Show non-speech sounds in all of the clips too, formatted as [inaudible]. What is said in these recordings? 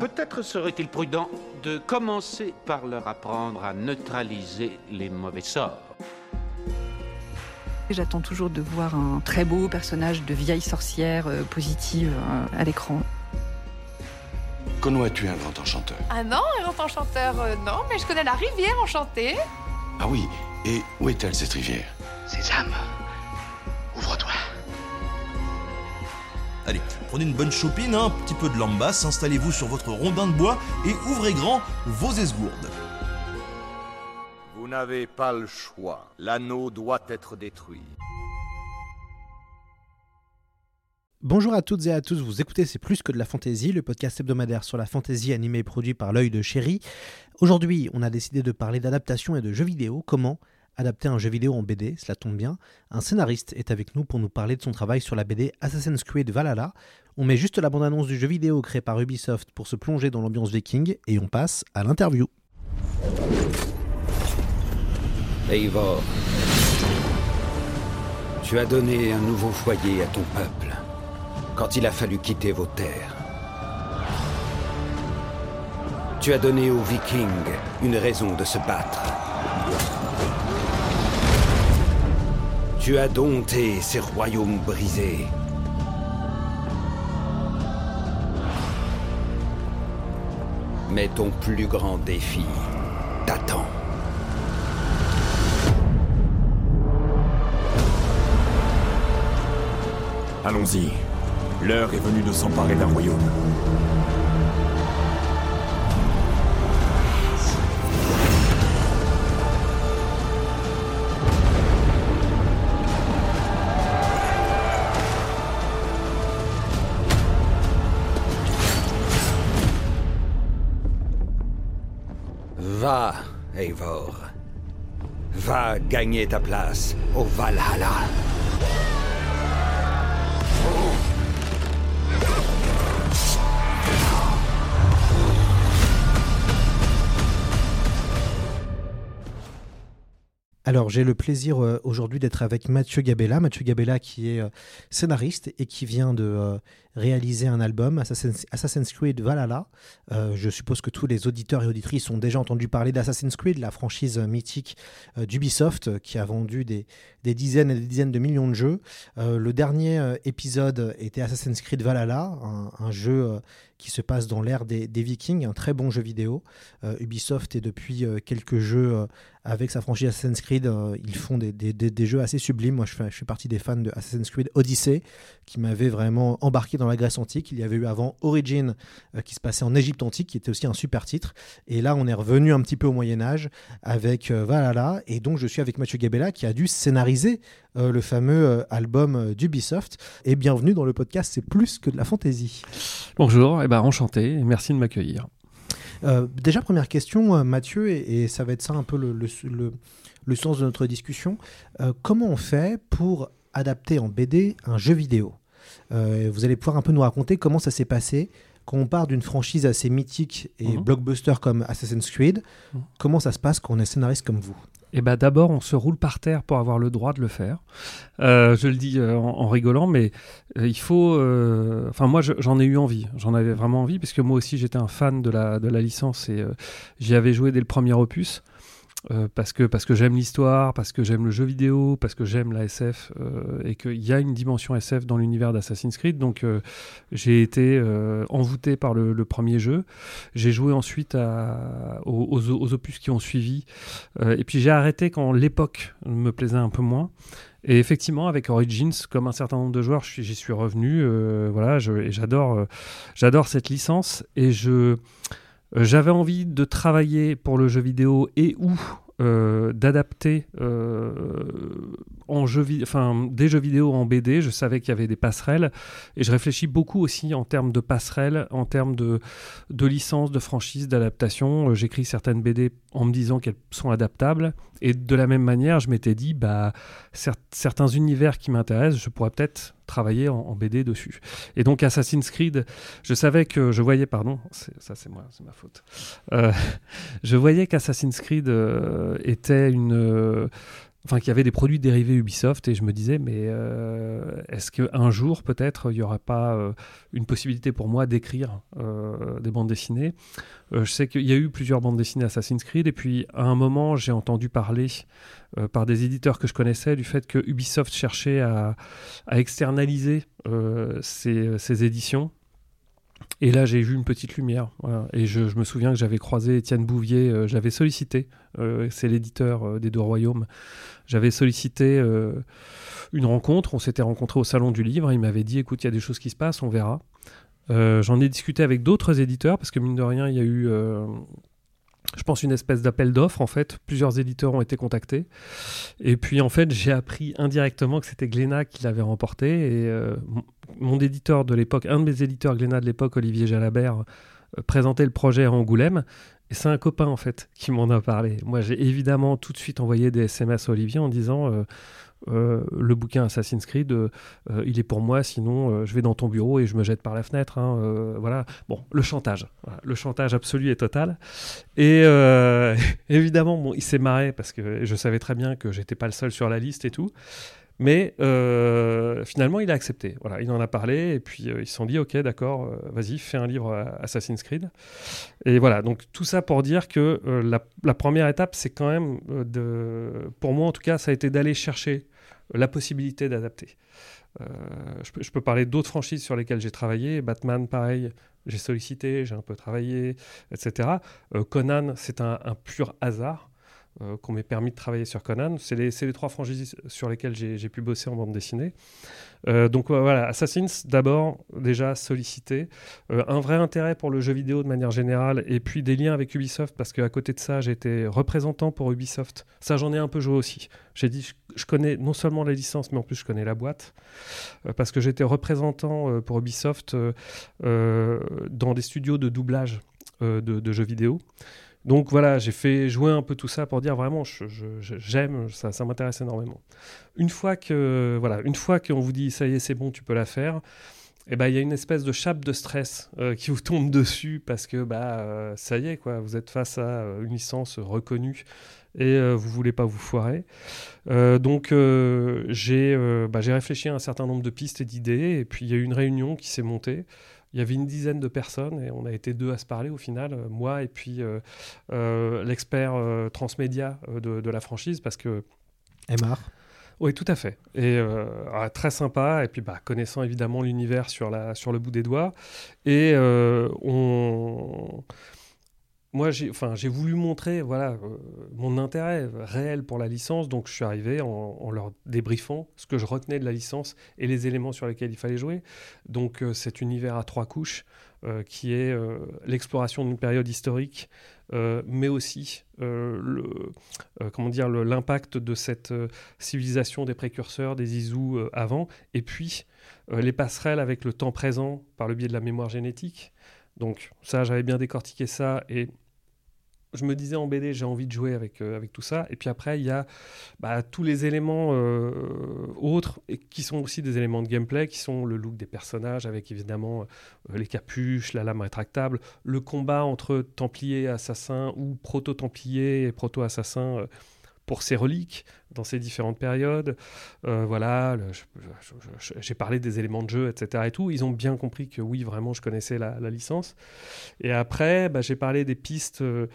Peut-être serait-il prudent de commencer par leur apprendre à neutraliser les mauvais sorts. J'attends toujours de voir un très beau personnage de vieille sorcière euh, positive euh, à l'écran. Conno es-tu un grand enchanteur Ah non, un grand enchanteur, euh, non, mais je connais la rivière enchantée. Ah oui, et où est-elle cette rivière? Sésame, prenez une bonne chopine, hein, un petit peu de lambasse, installez-vous sur votre rondin de bois et ouvrez grand vos esgourdes. Vous n'avez pas le choix. L'anneau doit être détruit. Bonjour à toutes et à tous, vous écoutez C'est plus que de la fantaisie, le podcast hebdomadaire sur la fantaisie animée et produit par l'œil de chéri. Aujourd'hui, on a décidé de parler d'adaptation et de jeux vidéo. Comment adapter un jeu vidéo en BD Cela tombe bien. Un scénariste est avec nous pour nous parler de son travail sur la BD Assassin's Creed Valhalla. On met juste la bande-annonce du jeu vidéo créé par Ubisoft pour se plonger dans l'ambiance viking et on passe à l'interview. Eivor, tu as donné un nouveau foyer à ton peuple quand il a fallu quitter vos terres. Tu as donné aux Vikings une raison de se battre. Tu as dompté ces royaumes brisés. Mais ton plus grand défi t'attend. Allons-y. L'heure est venue de s'emparer d'un royaume. Gagner ta place au Valhalla. Alors j'ai le plaisir euh, aujourd'hui d'être avec Mathieu Gabella. Mathieu Gabella qui est euh, scénariste et qui vient de euh, réaliser un album, Assassin's, Creed Valhalla. Je suppose que tous les auditeurs et auditrices ont déjà entendu parler d'Assassin's Creed, la franchise mythique d'Ubisoft qui a vendu des, dizaines et des dizaines de millions de jeux. Le dernier épisode était Assassin's Creed Valhalla, un jeu qui se passe dans l'ère des, Vikings, un très bon jeu vidéo. Ubisoft est depuis quelques jeux avec sa franchise Assassin's Creed, ils font des, des, des, jeux assez sublimes. Moi, je fais, je fais partie des fans de Assassin's Creed Odyssey, qui m'avait vraiment embarqué dans la Grèce antique. Il y avait eu avant Origin euh, qui se passait en Égypte antique, qui était aussi un super titre. Et là, on est revenu un petit peu au Moyen Âge avec euh, Valhalla. Et donc, je suis avec Mathieu Gabella qui a dû scénariser euh, le fameux euh, album euh, d'Ubisoft. Et bienvenue dans le podcast C'est plus que de la fantaisie. Bonjour, ben enchanté, merci de m'accueillir. Euh, déjà, première question, Mathieu, et, et, ça va être ça un peu le, le, le, le sens de notre discussion. Euh, comment on fait pour adapter en BD un jeu vidéo? Euh, vous allez pouvoir un peu nous raconter comment ça s'est passé quand on part d'une franchise assez mythique et mmh. blockbuster comme Assassin's Creed. Mmh. Comment ça se passe quand on est scénariste comme vous? Eh ben d'abord, on se roule par terre pour avoir le droit de le faire. Euh, je le dis euh, en, rigolant, mais euh, il faut. Enfin, moi, j'en ai eu envie. J'en avais vraiment envie, puisque moi aussi, j'étais un fan de la, licence et j'y avais joué dès le premier opus. Euh, parce que, parce que j'aime l'histoire, parce que j'aime le jeu vidéo, parce que j'aime la SF euh, et qu'il y a une dimension SF dans l'univers d'Assassin's Creed. Donc euh, j'ai été euh, envoûté par le, le, premier jeu. J'ai joué ensuite à, aux, aux, aux, opus qui ont suivi. Euh, et puis j'ai arrêté quand l'époque me plaisait un peu moins. Et effectivement, avec Origins, comme un certain nombre de joueurs, j'y suis, revenu. Voilà, j'adore, j'adore cette licence et je j'avais envie de travailler pour le jeu vidéo et ou euh, d'adapter euh, en jeu enfin, des jeux vidéo en BD. Je savais qu'il y avait des passerelles et je réfléchis beaucoup aussi en termes de passerelles, en termes de, de licence, de franchise, d'adaptation. J'écris certaines BD en me disant qu'elles sont adaptables et de la même manière, je m'étais dit, bah, cer certains univers qui m'intéressent, je pourrais peut-être travailler en, BD dessus. Et donc Assassin's Creed, je savais que je voyais, pardon, ça c'est moi, c'est ma faute. Euh, [laughs] je voyais qu'Assassin's Creed euh, était une euh, enfin qu'il y avait des produits dérivés Ubisoft et je me disais mais euh, est-ce qu'un jour peut-être il n'y aurait pas euh, une possibilité pour moi d'écrire euh, des bandes dessinées? Je sais qu'il y a eu plusieurs bandes dessinées Assassin's Creed et puis à un moment j'ai entendu parler par des éditeurs que je connaissais du fait que Ubisoft cherchait à, à externaliser ses, ses éditions et là, j'ai vu une petite lumière. Et je, me souviens que j'avais croisé Étienne Bouvier, euh, j'avais sollicité, euh, c'est l'éditeur euh, des deux royaumes, j'avais sollicité une rencontre, on s'était rencontré au Salon du Livre, il m'avait dit, écoute, il y a des choses qui se passent, on verra. J'en ai discuté avec d'autres éditeurs, parce que mine de rien, il y a eu je pense, une espèce d'appel d'offres. En fait, plusieurs éditeurs ont été contactés. Et puis, en fait, j'ai appris indirectement que c'était Glénat qui l'avait remporté. Et euh, mon éditeur de l'époque, un de mes éditeurs Glénat de l'époque, Olivier Jalabert, euh, présentait le projet à Angoulême. Et c'est un copain, en fait, qui m'en a parlé. Moi, j'ai évidemment tout de suite envoyé des SMS à Olivier en disant euh, euh, le bouquin Assassin's Creed, euh, il est pour moi, sinon euh, je vais dans ton bureau et je me jette par la fenêtre. Hein, voilà. Bon, le chantage, le chantage absolu et total. Et [laughs] évidemment, bon, il s'est marré parce que je savais très bien que j'étais pas le seul sur la liste et tout. Mais euh, finalement, il a accepté. Voilà, il en a parlé et puis euh, ils se sont dit, ok, d'accord, euh, vas-y, fais un livre Assassin's Creed. Et voilà, donc tout ça pour dire que la, première étape, c'est quand même pour moi en tout cas, ça a été d'aller chercher la possibilité d'adapter. Je, peux parler d'autres franchises sur lesquelles j'ai travaillé. Batman, pareil, j'ai sollicité, j'ai un peu travaillé, etc. Conan, c'est un pur hasard. Euh, qu'on m'ait permis de travailler sur Conan. C'est les, trois franchises sur lesquelles j'ai pu bosser en bande dessinée. Euh, donc voilà, Assassin's d'abord déjà sollicité, euh, un vrai intérêt pour le jeu vidéo de manière générale, et puis des liens avec Ubisoft parce qu'à côté de ça, j'étais représentant pour Ubisoft. Ça, j'en ai un peu joué aussi. J'ai dit, je, connais non seulement les licences, mais en plus je connais la boîte parce que j'étais représentant pour Ubisoft dans des studios de doublage de jeux vidéo. Donc voilà, j'ai fait jouer un peu tout ça pour dire vraiment, j'aime, ça, ça m'intéresse énormément. Une fois que voilà, une fois qu'on vous dit ça y est, c'est bon, tu peux la faire, eh ben il y a une espèce de chape de stress euh, qui vous tombe dessus parce que bah euh, ça y est quoi, vous êtes face à euh, une licence reconnue et vous voulez pas vous foirer. donc j'ai bah, j'ai réfléchi à un certain nombre de pistes et d'idées et puis il y a eu une réunion qui s'est montée. Il y avait une dizaine de personnes et on a été deux à se parler au final, euh, moi et puis euh, euh, l'expert transmédia de, la franchise parce que. Emar. Oui, tout à fait. Et ah, très sympa. Et puis, bah, connaissant évidemment l'univers sur, la, sur le bout des doigts. Et on moi, j'ai voulu montrer voilà, euh, mon intérêt réel pour la licence, donc je suis arrivé en, leur débriefant ce que je retenais de la licence et les éléments sur lesquels il fallait jouer. Donc euh, cet univers à trois couches, euh, qui est l'exploration d'une période historique, mais aussi comment dire, l'impact de cette civilisation des précurseurs, des Isous avant, et puis les passerelles avec le temps présent par le biais de la mémoire génétique. Donc ça, j'avais bien décortiqué ça et je me disais en BD, j'ai envie de jouer avec, euh, avec tout ça. Et puis après, il y a bah, tous les éléments euh, autres qui sont aussi des éléments de gameplay, qui sont le look des personnages, avec évidemment euh, les capuches, la lame rétractable, le combat entre Templiers et Assassins ou Proto-Templiers et Proto-Assassins pour ses reliques dans ces différentes périodes. Euh, voilà, j'ai parlé des éléments de jeu, etc. Et tout. Ils ont bien compris que oui, vraiment, je connaissais la, licence. Et après, bah, j'ai parlé des pistes euh,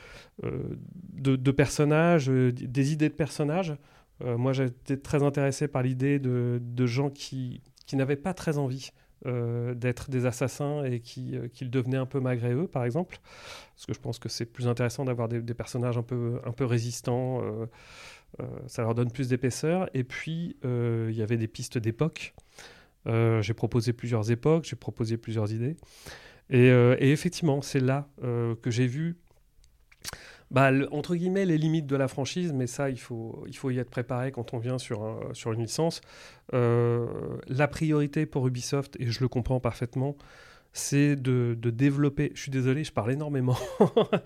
euh, de, personnages, des idées de personnages. moi, j'étais très intéressé par l'idée de, gens qui, qui n'avaient pas très envie d'être des assassins et qui, qu'ils devenaient un peu malgré eux, par exemple. Parce que je pense que c'est plus intéressant d'avoir des, personnages un peu, un peu résistants. Euh, ça leur donne plus d'épaisseur. Et puis, euh, il y avait des pistes d'époque. Euh, j'ai proposé plusieurs époques, j'ai proposé plusieurs idées. Et, effectivement, c'est là que j'ai vu bah, entre guillemets, les limites de la franchise, mais ça, il faut, il faut y être préparé quand on vient sur, sur une licence. la priorité pour Ubisoft, et je le comprends parfaitement, c'est de, développer. Je suis désolé, je parle énormément. [laughs] Pas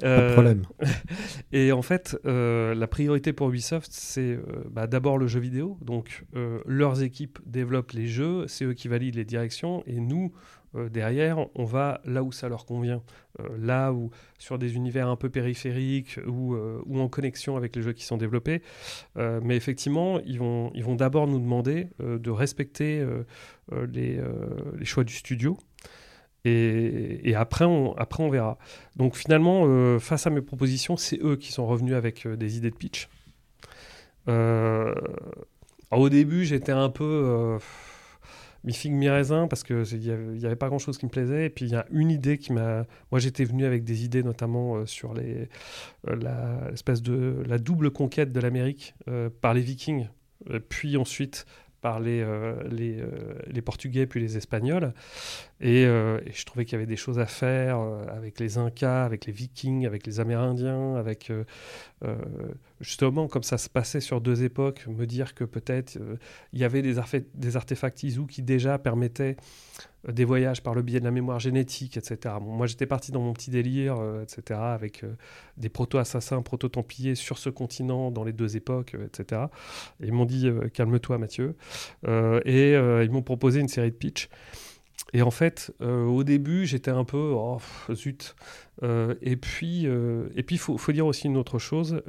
de problème. [laughs] Et en fait, euh, la priorité pour Ubisoft, c'est euh, bah, d'abord le jeu vidéo. Donc, euh, leurs équipes développent les jeux, c'est eux qui valident les directions, et nous, euh, derrière, on va là où ça leur convient. Euh, là où, sur des univers un peu périphériques ou, euh, en connexion avec les jeux qui sont développés. mais effectivement, ils vont, d'abord nous demander de respecter les, choix du studio. Et, après, on verra. Donc finalement, face à mes propositions, c'est eux qui sont revenus avec des idées de pitch. au début, j'étais un peu mi figue mi raisin parce que il y avait, pas grand chose qui me plaisait. Et puis il y a une idée qui m'a moi j'étais venu avec des idées notamment euh, sur les euh, la de la double conquête de l'Amérique euh, par les Vikings. Puis ensuite par les, les, les, Portugais puis les Espagnols. Et, et je trouvais qu'il y avait des choses à faire avec les Incas, avec les Vikings, avec les Amérindiens, avec justement, comme ça se passait sur deux époques, me dire que peut-être euh, il y avait des, des artefacts ISU qui déjà permettaient euh, des voyages par le biais de la mémoire génétique, etc. moi, j'étais parti dans mon petit délire, euh, etc., avec des proto-assassins, proto-templiers sur ce continent dans les deux époques, etc. Et ils m'ont dit calme-toi, Mathieu. et ils m'ont proposé une série de pitch. Et en fait, au début, j'étais un peu, oh, zut. et puis, et puis, faut, faut dire aussi une autre chose.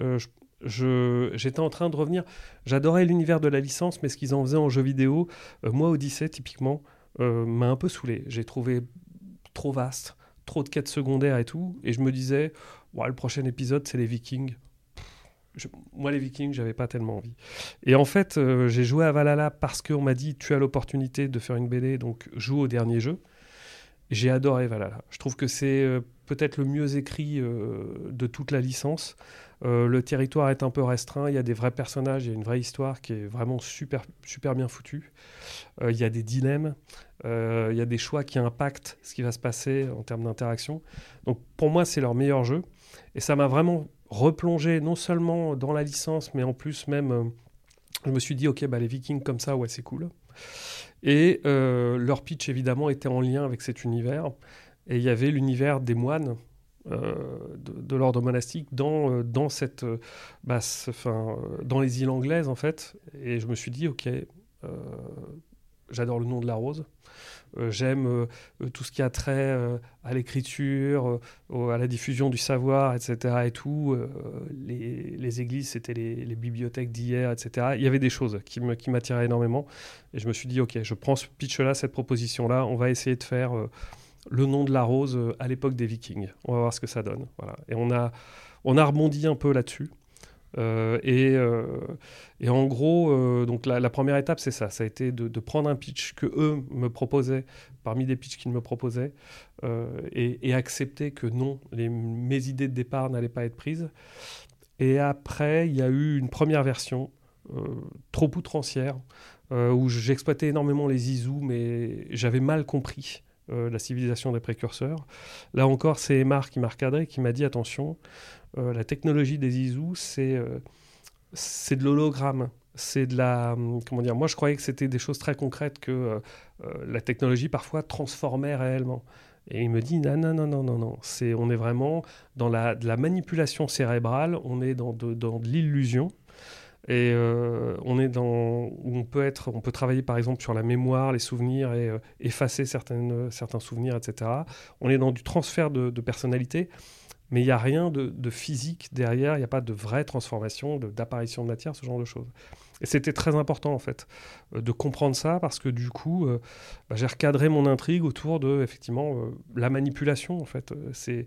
Je, j'étais en train de revenir. J'adorais l'univers de la licence, mais ce qu'ils en faisaient en jeu vidéo, euh, moi, Odyssey, typiquement, euh, m'a un peu saoulé. J'ai trouvé trop vaste, trop de quêtes secondaires et tout. Et je me disais, le prochain épisode, c'est les Vikings. moi, les Vikings, j'avais pas tellement envie. Et en fait, euh, j'ai joué à Valhalla parce qu'on m'a dit, tu as l'opportunité de faire une BD, donc joue au dernier jeu. J'ai adoré Valhalla. Je trouve que c'est peut-être le mieux écrit de toute la licence. Euh, le territoire est un peu restreint, il y a des vrais personnages, il y a une vraie histoire qui est vraiment super, super bien foutue. Euh, il y a des dilemmes, euh, il y a des choix qui impactent ce qui va se passer en termes d'interaction. Donc pour moi, c'est leur meilleur jeu. Et ça m'a vraiment replongé non seulement dans la licence, mais en plus même, je me suis dit, ok, bah, les vikings comme ça, ouais, c'est cool. Et leur pitch, évidemment, était en lien avec cet univers. Et il y avait l'univers des moines, euh, de, l'ordre monastique dans, euh, cette, euh, bah, dans les îles anglaises, en fait. Et je me suis dit, OK, j'adore le nom de la rose. J'aime tout ce qui a trait à l'écriture, à la diffusion du savoir, etc. Et tout. Les, églises, c'était les, bibliothèques d'hier, etc. Il y avait des choses qui m'attiraient énormément. Et je me suis dit, OK, je prends ce pitch-là, cette proposition-là. On va essayer de faire le nom de la rose euh, à l'époque des Vikings. On va voir ce que ça donne. Et on a rebondi un peu là-dessus. Euh, et, euh, et, en gros, donc la, première étape, c'est ça. Ça a été de, prendre un pitch que eux me proposaient, parmi des pitchs qu'ils me proposaient, et, accepter que non, mes idées de départ n'allaient pas être prises. Et après, il y a eu une première version, trop outrancière, où j'exploitais énormément les isous, mais j'avais mal compris euh, la civilisation des précurseurs. Là encore, c'est Emar qui m'a recadré, qui m'a dit attention, euh, la technologie des Izu, c'est euh, c'est de l'hologramme. C'est de la. Hum, comment dire Moi, je croyais que c'était des choses très concrètes que la technologie parfois transformait réellement. Et il me dit non, non, non, non, non, non. C'est, on est vraiment dans la, de la manipulation cérébrale, on est dans dans de l'illusion. Et euh, on est dans on peut être, on peut travailler par exemple sur la mémoire, les souvenirs et euh, effacer certaines, certains souvenirs, etc. On est dans du transfert de, personnalité, mais il n'y a rien de, physique derrière. Il n'y a pas de vraie transformation, d'apparition de, matière, ce genre de choses. Et c'était très important en fait euh, de comprendre ça parce que du coup, bah, j'ai recadré mon intrigue autour de effectivement la manipulation en fait. C'est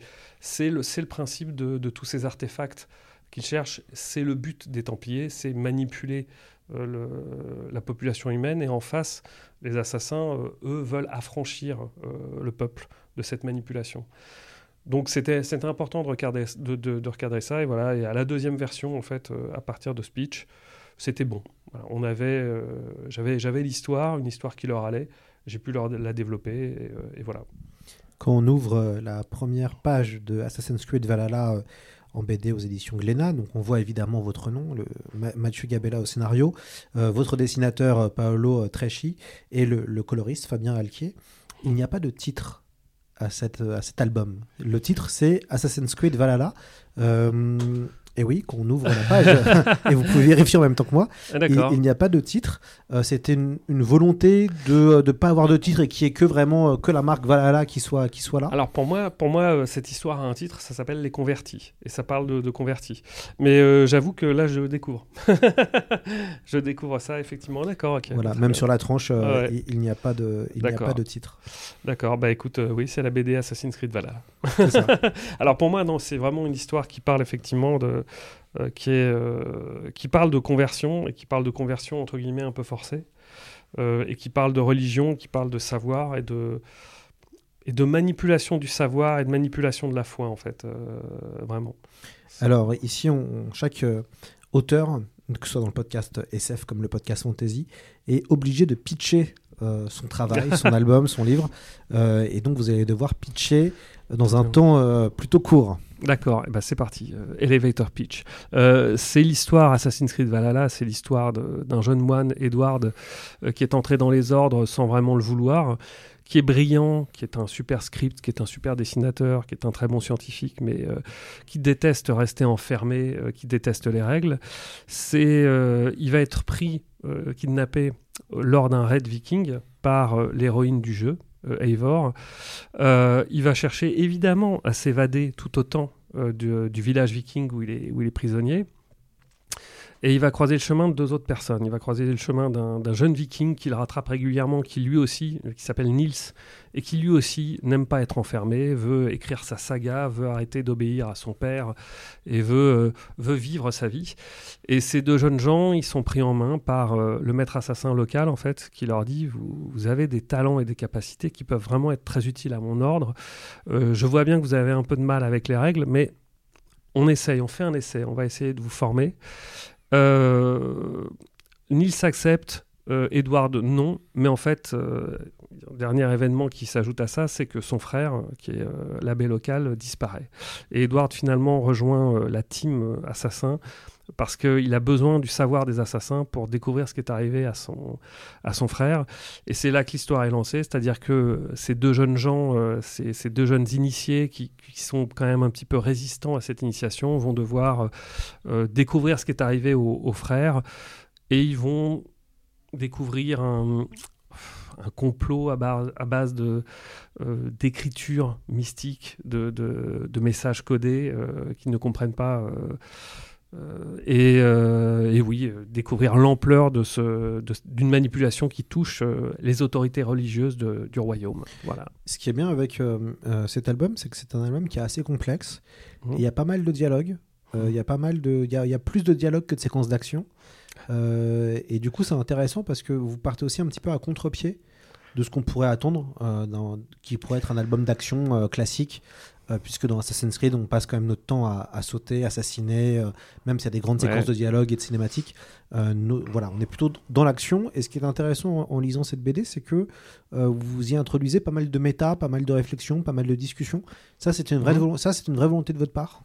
le, le principe de tous ces artefacts qu'ils cherchent, c'est le but des Templiers, c'est manipuler euh, la population humaine, et en face, les assassins, euh, eux, veulent affranchir euh, le peuple de cette manipulation. Donc c'était important de recadrer, de, recadrer ça, et voilà, et à la deuxième version, en fait, à partir de Speech, c'était bon. on avait, j'avais l'histoire, une histoire qui leur allait, j'ai pu leur, la développer, et, voilà. Quand on ouvre la première page de Assassin's Creed Valhalla en BD aux éditions Glénat. Donc on voit évidemment votre nom, le, Mathieu Gabella au scénario, euh, votre dessinateur euh, Paolo Tresci et le, coloriste Fabien Alquier. Il n'y a pas de titre à, cet album. Le titre c'est Assassin's Creed Valhalla. Euh, Et oui, qu'on ouvre la page, [laughs] et vous pouvez vérifier en même temps que moi, Ah, il, n'y a pas de titre. Euh, C'était une, une volonté de ne pas avoir de titre et qui est que vraiment euh, que la marque Valhalla qui soit, qui soit là. Alors pour moi, pour moi, euh, cette histoire a un titre, ça s'appelle Les Convertis, et ça parle de, de convertis. Mais euh, j'avoue que là, je découvre. [laughs] je découvre ça, effectivement. D'accord. Voilà, même bien. sur la tranche, euh, ouais. il, il n'y a pas de, il n'y a pas de titre. D'accord, bah écoute, euh, oui, c'est la BD Assassin's Creed Valhalla. Ça. [laughs] Alors pour moi, non, c'est vraiment une histoire qui parle effectivement de, euh, qui est, euh, qui parle de conversion et qui parle de conversion entre guillemets un peu forcée euh, et qui parle de religion, qui parle de savoir et de et de manipulation du savoir et de manipulation de la foi en fait, euh, vraiment. Alors ici, on, chaque euh, auteur, que ce soit dans le podcast SF comme le podcast Fantasy, est obligé de pitcher euh, son travail, son [laughs] album, son livre. Euh, et donc vous allez devoir pitcher dans un temps euh, plutôt court. D'accord, eh ben c'est parti. Euh, Elevator Pitch. Euh, c'est l'histoire Assassin's Creed Valhalla, c'est l'histoire d'un jeune moine, Edward, euh, qui est entré dans les ordres sans vraiment le vouloir, qui est brillant, qui est un super script, qui est un super dessinateur, qui est un très bon scientifique, mais qui déteste rester enfermé, qui déteste les règles. Il va être pris, kidnappé lors d'un raid viking par l'héroïne du jeu, Eivor. Euh, il va chercher évidemment à s'évader tout autant euh, du, village viking où il est prisonnier. Et il va croiser le chemin de deux autres personnes. Il va croiser le chemin d'un jeune viking qu'il rattrape régulièrement, qui lui aussi, qui s'appelle Nils, et qui lui aussi n'aime pas être enfermé, veut écrire sa saga, veut arrêter d'obéir à son père, et veut, euh, veut vivre sa vie. Et ces deux jeunes gens, ils sont pris en main par euh, le maître assassin local, en fait, qui leur dit vous, vous avez des talents et des capacités qui peuvent vraiment être très utiles à mon ordre. Euh, je vois bien que vous avez un peu de mal avec les règles, mais on essaye, on fait un essai, on va essayer de vous former. Euh, Nils accepte, euh, Edward non, mais en fait, euh, dernier événement qui s'ajoute à ça, c'est que son frère, qui est l'abbé local, disparaît. Et Edward finalement rejoint la team assassin parce qu'il a besoin du savoir des assassins pour découvrir ce qui est arrivé à son, à son frère. Et c'est là que l'histoire est lancée, c'est-à-dire que ces deux jeunes gens, euh, ces, ces deux jeunes initiés qui, qui sont quand même un petit peu résistants à cette initiation, vont devoir euh, découvrir ce qui est arrivé au, au frère et ils vont découvrir un, un complot à base, à base de euh, de, de- de messages codés euh, qu'ils ne comprennent pas. Euh, euh, et, et oui, euh, découvrir l'ampleur de ce- d'une manipulation qui touche les autorités religieuses de- du royaume. Voilà. Ce qui est bien avec cet album, c'est que c'est un album qui est assez complexe. Et Il y a pas mal de dialogues. Euh, Il y a pas mal de, il y a, il y a plus de dialogues que de séquences d'action. Euh, et du coup, c'est intéressant parce que vous partez aussi un petit peu à contre-pied de ce qu'on pourrait attendre, euh, dans, qui pourrait être un album d'action euh, classique. Euh, puisque dans Assassin's Creed, on passe quand même notre temps à, à sauter, assassiner, euh, même s'il y a des grandes Ouais. séquences de dialogue et de cinématiques. euh, voilà, on est plutôt dans l'action. Et ce qui est intéressant en, en lisant cette BD, c'est que vous y introduisez pas mal de méta, pas mal de réflexions, pas mal de discussions. Ça, c'est une vraie, Mhm. volo- ça, c'est une vraie volonté de votre part?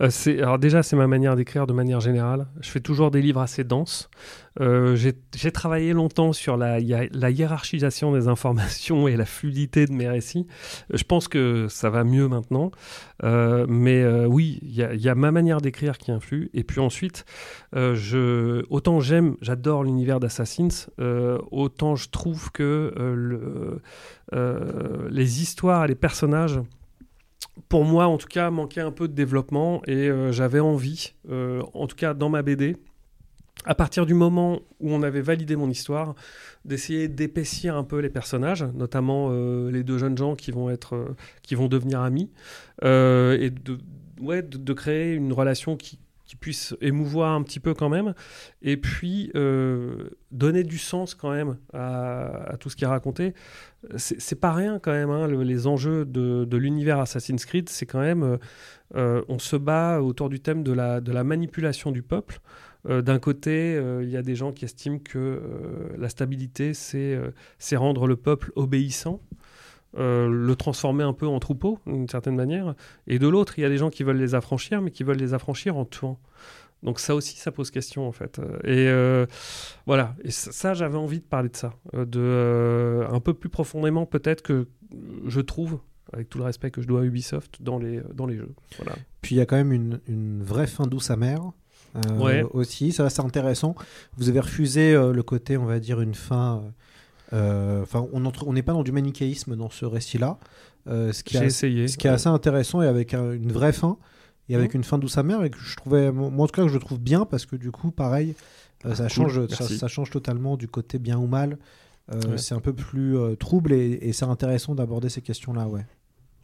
Euh, alors déjà, c'est ma manière d'écrire de manière générale. Je fais toujours des livres assez denses. Euh, J'ai travaillé longtemps sur la, hi- la hiérarchisation des informations et la fluidité de mes récits. Euh, Je pense que ça va mieux maintenant. Mais oui, il y, a- ma manière d'écrire qui influe. Et puis ensuite, autant j'aime, j'adore l'univers d'Assassins, autant je trouve que le- les histoires et les personnages pour moi, en tout cas, manquait un peu de développement et euh, j'avais envie, euh, en tout cas dans ma BD, à partir du moment où on avait validé mon histoire, d'essayer d'épaissir un peu les personnages, notamment euh, les deux jeunes gens qui vont devenir amis, et de créer une relation qui, qui puisse émouvoir un petit peu quand même, et puis euh, donner du sens quand même à, tout ce qui est raconté. C'est pas rien quand même, hein, le- les enjeux de, l'univers Assassin's Creed, c'est quand même, euh, euh, on se bat autour du thème de la, manipulation du peuple. D'un côté, il y a des gens qui estiment que la stabilité, c'est rendre le peuple obéissant. Euh, le transformer un peu en troupeau, d'une certaine manière. Et de l'autre, il y a des gens qui veulent les affranchir, mais qui veulent les affranchir en tuant. Donc ça aussi, ça pose question en fait. Et euh, voilà, et ça, ça, j'avais envie de parler de ça, euh, de un peu plus profondément peut-être que je trouve avec tout le respect que je dois à Ubisoft dans les, dans les jeux. Voilà. Puis il y a quand même une, une vraie fin douce amère. euh, Ouais. Aussi, ça c'est intéressant. Vous avez refusé euh, le côté, on va dire, une fin. Euh, Enfin, on n'est pas dans du manichéisme dans ce récit-là. Euh, ce qui J'ai est, essayé. ce qui est assez intéressant et avec un- une vraie fin et avec Mhm. une fin douce amère et que je trouvais, moi en tout cas, que je trouve bien parce que du coup, pareil, euh, ça Ah, Cool, change, ça, ça change totalement du côté bien ou mal. Euh, Ouais. C'est un peu plus euh, trouble et, et c'est intéressant d'aborder ces questions-là, ouais.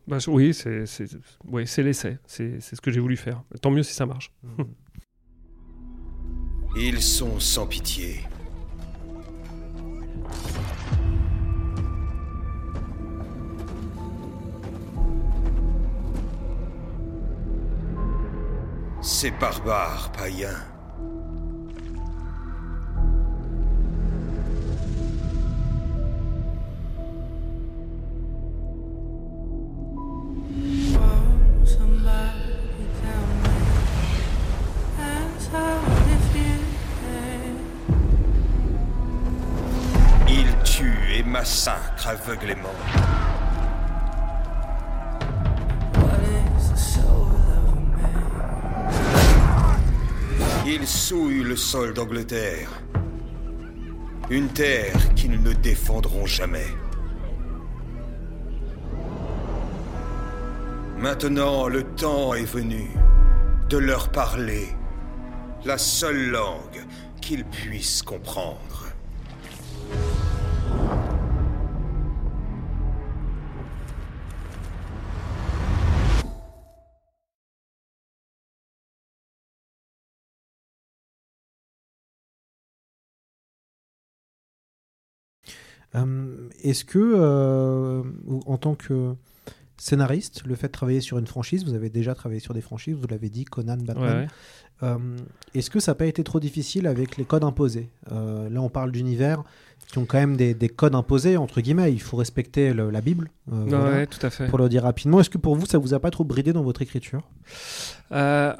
Bah, je- oui, c'est l'essai. C'est c'est ce que j'ai voulu faire. Tant mieux si ça marche. Ils sont sans pitié. Ces barbares païens. Ils tuent et massacrent aveuglément. Ils souillent le sol d'Angleterre. Une terre qu'ils ne défendront jamais. Maintenant, le temps est venu de leur parler la seule langue qu'ils puissent comprendre. Est-ce que, euh, en tant que scénariste, le fait de travailler sur une franchise, vous avez déjà travaillé sur des franchises, vous l'avez dit, Conan, Batman. Ouais, ouais. euh, Est-ce que ça n'a pas été trop difficile avec les codes imposés? Euh, Là, on parle d'univers qui ont quand même des, des codes imposés, entre guillemets. Il faut respecter le- la Bible. euh, Ouais, voilà, ouais, tout à fait. Pour le dire rapidement, est-ce que pour vous, ça vous a pas trop bridé dans votre écriture? Euh,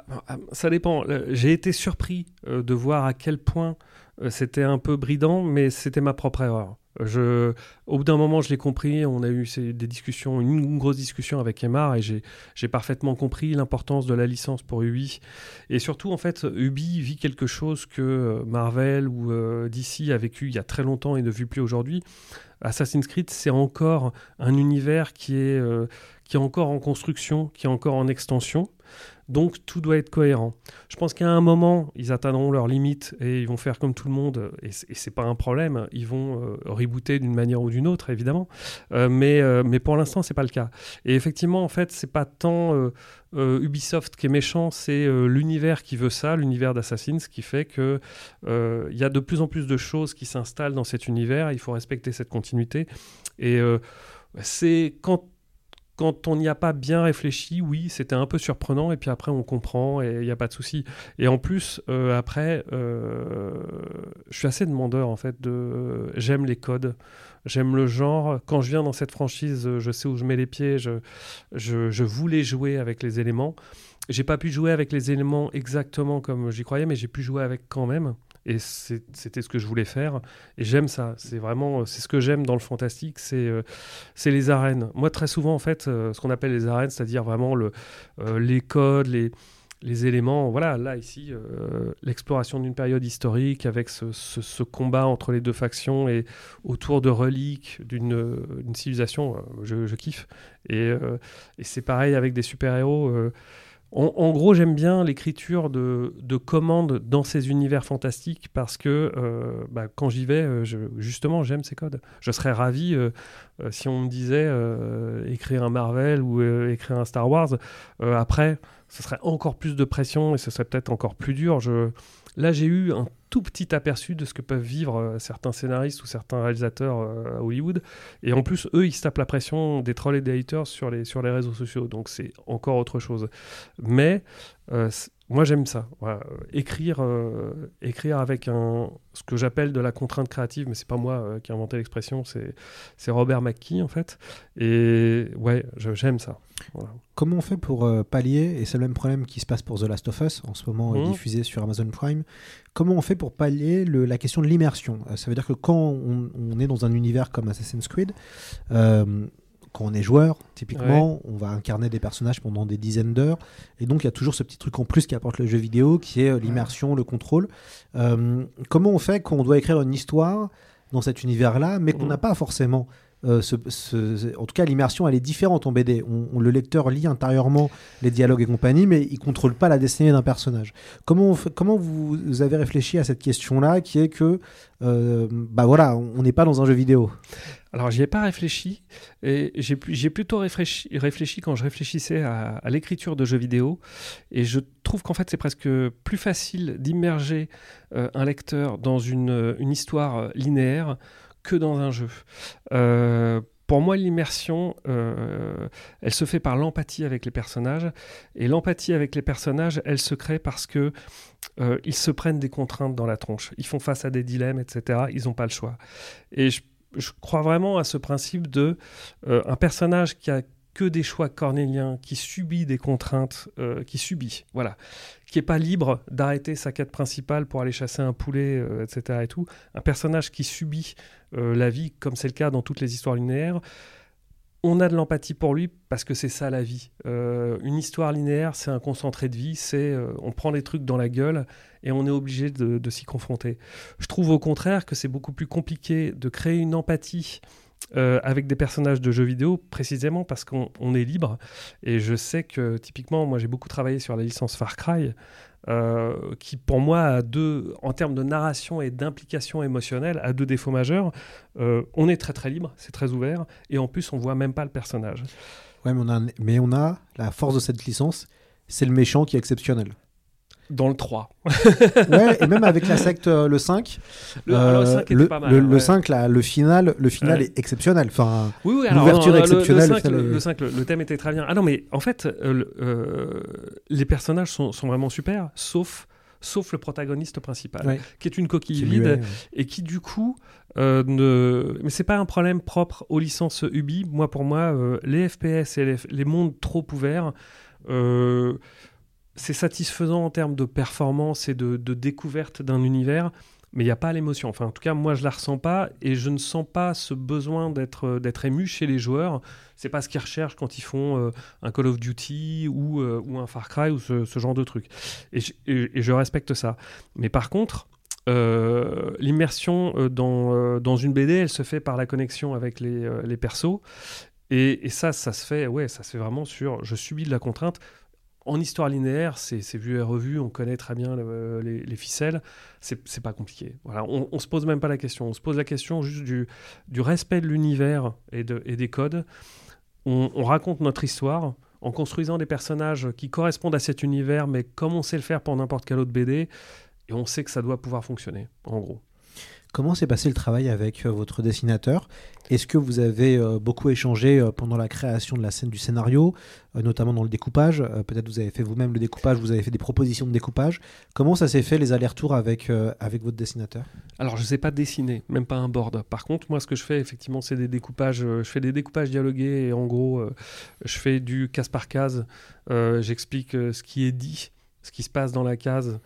ça dépend. J'ai été surpris euh, de voir à quel point euh, c'était un peu bridant, mais c'était ma propre erreur. Je, au bout d'un moment, je l'ai compris. On a eu des discussions, une, grosse discussion avec Emar, et j'ai j'ai parfaitement compris l'importance de la licence pour Ubi. Et surtout, en fait, Ubi vit quelque chose que euh, Marvel ou euh, DC a vécu il y a très longtemps et ne vit plus aujourd'hui. Assassin's Creed, c'est encore un univers qui est, euh, qui est encore en construction, qui est encore en extension. Donc tout doit être cohérent. Je pense qu'à un moment, ils atteindront leurs limites et ils vont faire comme tout le monde. Et c'est- pas un problème. Ils vont euh, rebooter d'une manière ou d'une autre, évidemment. Euh, mais, euh, mais pour l'instant, c'est pas le cas. Et effectivement, en fait, c'est pas tant Ubisoft qui est méchant, c'est l'univers qui veut ça, l'univers d'Assassin's, qui fait que il y a de plus en plus de choses qui s'installent dans cet univers. Il faut respecter cette continuité. Et c'est quand quand on n'y a pas bien réfléchi, oui, c'était un peu surprenant, et puis après on comprend, et il n'y a pas de souci. Et en plus, euh, après, euh, je suis assez demandeur, en fait. J'aime les codes, j'aime le genre. Quand je viens dans cette franchise, je sais où je mets les pieds, je, je, je voulais jouer avec les éléments. J'ai pas pu jouer avec les éléments exactement comme j'y croyais, mais j'ai pu jouer avec quand même. Et c'était ce que je voulais faire. Et j'aime ça. C'est vraiment, c'est ce que j'aime dans le fantastique, c'est euh, c'est les arènes. Moi, très souvent, en fait, euh, ce qu'on appelle les arènes, c'est-à-dire vraiment le, euh, les codes, les, éléments. Voilà, là, ici, euh, l'exploration d'une période historique avec ce, combat entre les deux factions et autour de reliques d'une euh, civilisation, euh, je, kiffe. Et, euh, c'est pareil avec des super-héros. euh, en, gros, j'aime bien l'écriture de, de commandes dans ces univers fantastiques parce que euh, bah, quand j'y vais, euh, justement, j'aime ces codes. Je serais ravi euh, si on me disait écrire un Marvel ou écrire un Star Wars. Après, ce serait encore plus de pression et ce serait peut-être encore plus dur. Là, j'ai eu un tout petit aperçu de ce que peuvent vivre euh, certains scénaristes ou certains réalisateurs euh, à Hollywood. Et en plus, eux, ils se tapent la pression des trolls et des haters sur les, réseaux sociaux. Donc, c'est encore autre chose. Mais euh, moi, j'aime ça. Voilà. Écrire, euh, écrire avec un, ce que j'appelle de la contrainte créative, mais c'est pas moi euh, qui ai inventé l'expression, c'est c'est Robert McKee, en fait. Et ouais, je- j'aime ça. Voilà. Comment on fait pour euh, pallier, et c'est le même problème qui se passe pour The Last of Us, en ce moment Mhm. diffusé sur Amazon Prime, comment on fait pour pallier le- la question de l'immersion? Ça veut dire que quand on, on est dans un univers comme Assassin's Creed, quand on est joueur, typiquement, on va incarner des personnages pendant des dizaines d'heures. Et donc, il y a toujours ce petit truc en plus qui apporte le jeu vidéo, qui est euh, l'immersion, le contrôle. Euh, comment on fait quand on doit écrire une histoire dans cet univers-là, mais qu'on Mm. n'a pas forcément? Euh, en tout cas, l'immersion, elle est différente en BD. Le lecteur lit intérieurement les dialogues et compagnie, mais il contrôle pas la destinée d'un personnage. Comment, comment vous, avez réfléchi à cette question-là, qui est que, euh, bah voilà, on n'est pas dans un jeu vidéo? Alors, j'y ai pas réfléchi. Et j'ai plutôt réfléchi, quand je réfléchissais à, l'écriture de jeux vidéo. Et je trouve qu'en fait, c'est presque plus facile d'immerger euh, un lecteur dans une, une histoire euh, linéaire que dans un jeu. Euh, pour moi, l'immersion, euh, elle se fait par l'empathie avec les personnages. Et l'empathie avec les personnages, elle se crée parce que euh, ils se prennent des contraintes dans la tronche. Ils font face à des dilemmes, etc. Ils n'ont pas le choix. Et je, crois vraiment à ce principe de un personnage qui a que des choix cornéliens, qui subit des contraintes, qui subit, voilà, qui est pas libre d'arrêter sa quête principale pour aller chasser un poulet, euh, etc. Et tout. Un personnage qui subit euh, la vie, comme c'est le cas dans toutes les histoires linéaires. On a de l'empathie pour lui parce que c'est ça la vie. Euh, une histoire linéaire, c'est un concentré de vie, c'est on prend les trucs dans la gueule et on est obligé de s'y confronter. Je trouve au contraire que c'est beaucoup plus compliqué de créer une empathie euh, avec des personnages de jeux vidéo, précisément parce qu'on on est libre. Et je sais que typiquement, moi j'ai beaucoup travaillé sur la licence Far Cry, euh, qui pour moi, a deux, en termes de narration et d'implication émotionnelle, a deux défauts majeurs. Euh, on est très très libre, c'est très ouvert, et en plus on voit même pas le personnage. Ouais, mais on a, mais on a la force de cette licence, c'est le méchant qui est exceptionnel. Dans le 3. ouais, et même avec la secte euh, le 5, Le- alors, le 5 était le, pas mal, le- hein, le ouais. 5 là, le final, le final Ouais. est exceptionnel. Enfin, Oui, l'ouverture est le exceptionnelle. 5, final le, est- le 5, le- thème était très bien. Ah non, mais en fait, euh, le- euh, les personnages sont, sont vraiment super, sauf, sauf le protagoniste principal, Ouais. qui est une coquille Qui vide est, et qui du coup euh, ne. Mais c'est pas un problème propre aux licences Ubi. Moi, pour moi, euh, les FPS et les, les mondes trop ouverts. euh, c'est satisfaisant en termes de performance et de, découverte d'un univers, mais il n'y a pas l'émotion. Enfin, en tout cas, moi, je la ressens pas et je ne sens pas ce besoin d'être d'être ému chez les joueurs. C'est pas ce qu'ils recherchent quand ils font euh, un Call of Duty ou, euh, ou un Far Cry ou ce, genre de truc. Et, je- respecte ça. Mais par contre, euh, l'immersion euh, dans, euh, une BD, elle se fait par la connexion avec les, euh, persos. Et, et ça, ça se fait, ouais, ça se fait vraiment sur je subis de la contrainte. En histoire linéaire, c'est vu et revu, on connaît très bien le- les, les ficelles, c'est pas compliqué. Voilà, on, se pose même pas la question, on se pose la question juste du, respect de l'univers et des codes. On, on raconte notre histoire en construisant des personnages qui correspondent à cet univers, mais comme on sait le faire pour n'importe quel autre BD, et on sait que ça doit pouvoir fonctionner, en gros. Comment s'est passé le travail avec euh, votre dessinateur? Est-ce que vous avez euh, beaucoup échangé euh, pendant la création de la scène du scénario, notamment dans le découpage? Peut-être vous avez fait vous-même le découpage, vous avez fait des propositions de découpage. Comment ça s'est fait les allers-retours avec, avec votre dessinateur? Alors, je sais pas dessiner, même pas un board. Par contre, moi, ce que je fais, effectivement, c'est des découpages. je fais des découpages dialogués et en gros, je fais du case par case. J'explique ce qui est dit, ce qui se passe dans la case.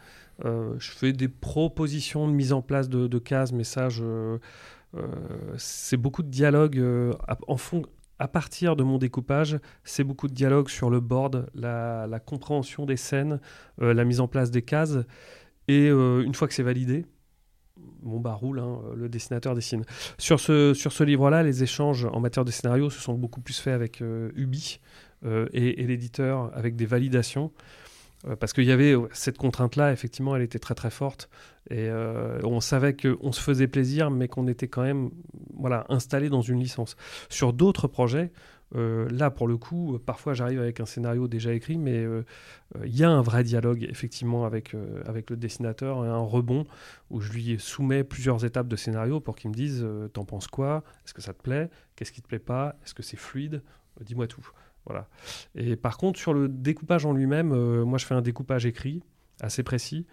Euh, je fais des propositions de mise en place de, cases, mais ça, euh, c'est beaucoup de dialogue euh, en fond. À partir de mon découpage, c'est beaucoup de dialogue sur le board, la, compréhension des scènes, la mise en place des cases. Et une fois que c'est validé, bon bah roule, hein, le dessinateur dessine. Sur ce, sur ce livre-là, les échanges en matière de scénario se sont beaucoup plus faits avec Ubi et l'éditeur, avec des validations. Euh, parce qu'il y avait cette contrainte-là, effectivement, elle était très très forte. Et euh, on savait qu'on se faisait plaisir, mais qu'on était quand même voilà, installé dans une licence. Sur d'autres projets, euh, là, pour le coup, parfois j'arrive avec un scénario déjà écrit, mais il y a un vrai dialogue, effectivement, avec, avec le dessinateur, et un rebond où je lui soumets plusieurs étapes de scénario pour qu'il me dise T'en penses quoi? Est-ce que ça te plaît? Qu'est-ce qui te plaît pas? Est-ce que c'est fluide? Dis-moi tout. Voilà. Et par contre, sur le découpage en lui-même, euh, moi je fais un découpage écrit, assez précis.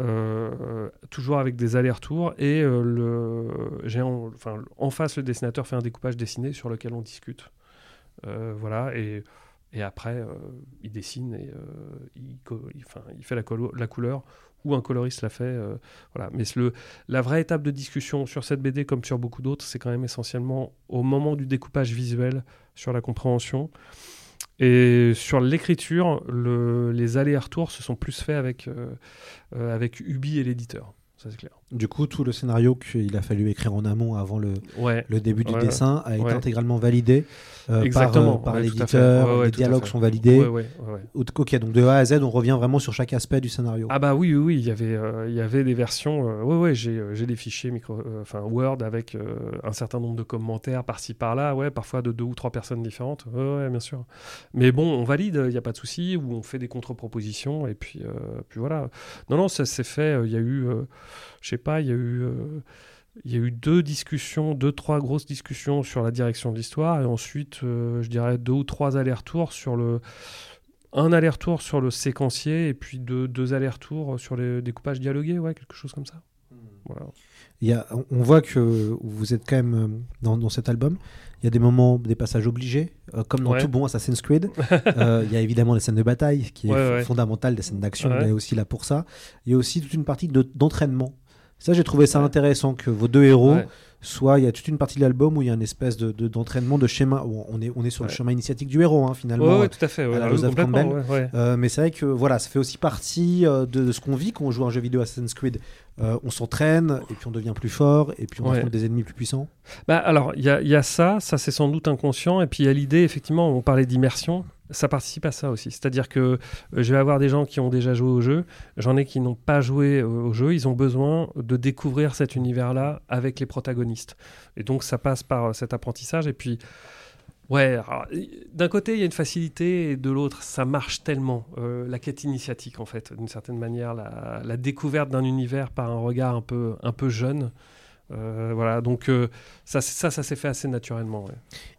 euh, toujours avec des allers-retours et euh, le, en, enfin, en face le dessinateur fait un découpage dessiné sur lequel on discute voilà et, et après il dessine et il, il- il fait la couleur ou un coloriste l'a fait. euh, voilà. Mais le, la vraie étape de discussion sur cette BD, comme sur beaucoup d'autres, c'est quand même essentiellement au moment du découpage visuel, sur la compréhension. Et sur l'écriture, le- les allers-retours se sont plus faits avec, euh, euh, avec Ubi et l'éditeur. Ça, c'est clair. Du coup, tout le scénario qu'il a fallu écrire en amont avant le, Ouais. le début du Ouais. dessin a été Ouais. intégralement validé euh, par, euh, par l'éditeur, les dialogues sont validés. Ok, donc de A à Z, on revient vraiment sur chaque aspect du scénario. Ah bah oui, oui, oui, il y avait, euh, il y avait des versions. euh, ouais, j'ai, j'ai des fichiers micro, enfin Word avec un certain nombre de commentaires par-ci par-là, ouais, parfois de deux ou trois personnes différentes. Ouais, bien sûr. Mais bon, on valide, il n'y a pas de souci, ou on fait des contre-propositions et puis, puis voilà. Non, non, ça s'est fait. Il y a eu, je sais pas, il y a eu. euh, il y a eu deux discussions, deux, trois grosses discussions sur la direction de l'histoire, et ensuite, euh, je dirais, deux ou trois allers-retours sur le, un aller-retour sur le séquencier et puis deux, deux allers-retours sur les découpages dialogués, ouais, quelque chose comme ça. Voilà. Il y a, on- voit que vous êtes quand même euh, dans, dans cet album. Il y a des moments, des passages obligés, euh, comme dans Ouais. tout bon Assassin's Creed. [laughs] Euh, il y a évidemment les scènes de bataille, qui est Ouais, fondamentale, des scènes d'action, Ouais. on est aussi là pour ça. Il y a aussi toute une partie de- d'entraînement. Ça, j'ai trouvé ça intéressant que vos deux héros Ouais. soient. Il y a toute une partie de l'album où il y a une espèce de- de- d'entraînement, de, schéma. où on est, on est sur le chemin initiatique du héros, hein, finalement. Euh, tout à fait, à la oui, Joseph Campbell. Euh, mais c'est vrai que voilà, ça fait aussi partie euh, de, de ce qu'on vit quand on joue à un jeu vidéo Assassin's Creed. Euh, on s'entraîne, et puis on devient plus fort, et puis on affronte des ennemis plus puissants. Bah, alors, il y a, il y a ça, ça c'est sans doute inconscient, et puis il y a l'idée, effectivement, on parlait d'immersion, ça participe à ça aussi. C'est-à-dire que euh, je vais avoir des gens qui ont déjà joué au jeu, j'en ai qui n'ont pas joué euh, au jeu, ils ont besoin de découvrir cet univers-là avec les protagonistes. Et donc ça passe par euh, cet apprentissage, et puis... Ouais, d'un côté il y a une facilité et de l'autre ça marche tellement. La quête initiatique en fait, d'une certaine manière, la, la découverte d'un univers par un regard un peu, un peu jeune. Euh, voilà, donc euh, ça, ça, ça s'est fait assez naturellement. ouais.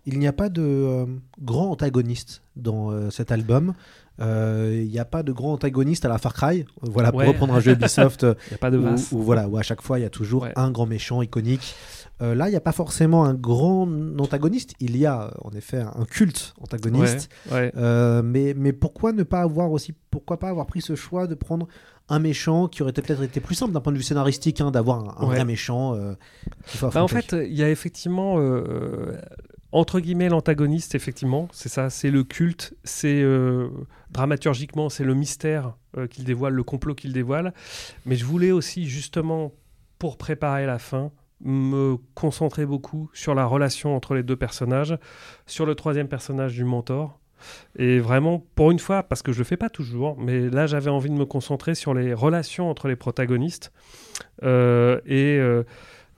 Il n'y a pas de euh, grand antagoniste dans cet album. Il n'y a pas de grand antagoniste à la Far Cry. Voilà, pour reprendre un jeu Ubisoft. [laughs] Il a pas de où, voilà, où à chaque fois il y a toujours Ouais. un grand méchant iconique. Là, il n'y a pas forcément un grand antagoniste. Il y a en effet un culte antagoniste. Mais, mais pourquoi ne pas avoir aussi, pourquoi pas avoir pris ce choix de prendre un méchant qui aurait peut-être été plus simple d'un point de vue scénaristique, hein, d'avoir un, un Ouais. vrai méchant euh, Bah, en fait, il y a effectivement, euh, entre guillemets, l'antagoniste, effectivement, c'est ça, c'est le culte, c'est euh, dramaturgiquement, c'est le mystère euh, qu'il dévoile, le complot qu'il dévoile. Mais je voulais aussi, justement, pour préparer la fin, me concentrer beaucoup sur la relation entre les deux personnages, sur le troisième personnage du mentor. Et vraiment, pour une fois, parce que je le fais pas toujours, mais là j'avais envie de me concentrer sur les relations entre les protagonistes euh, et, euh,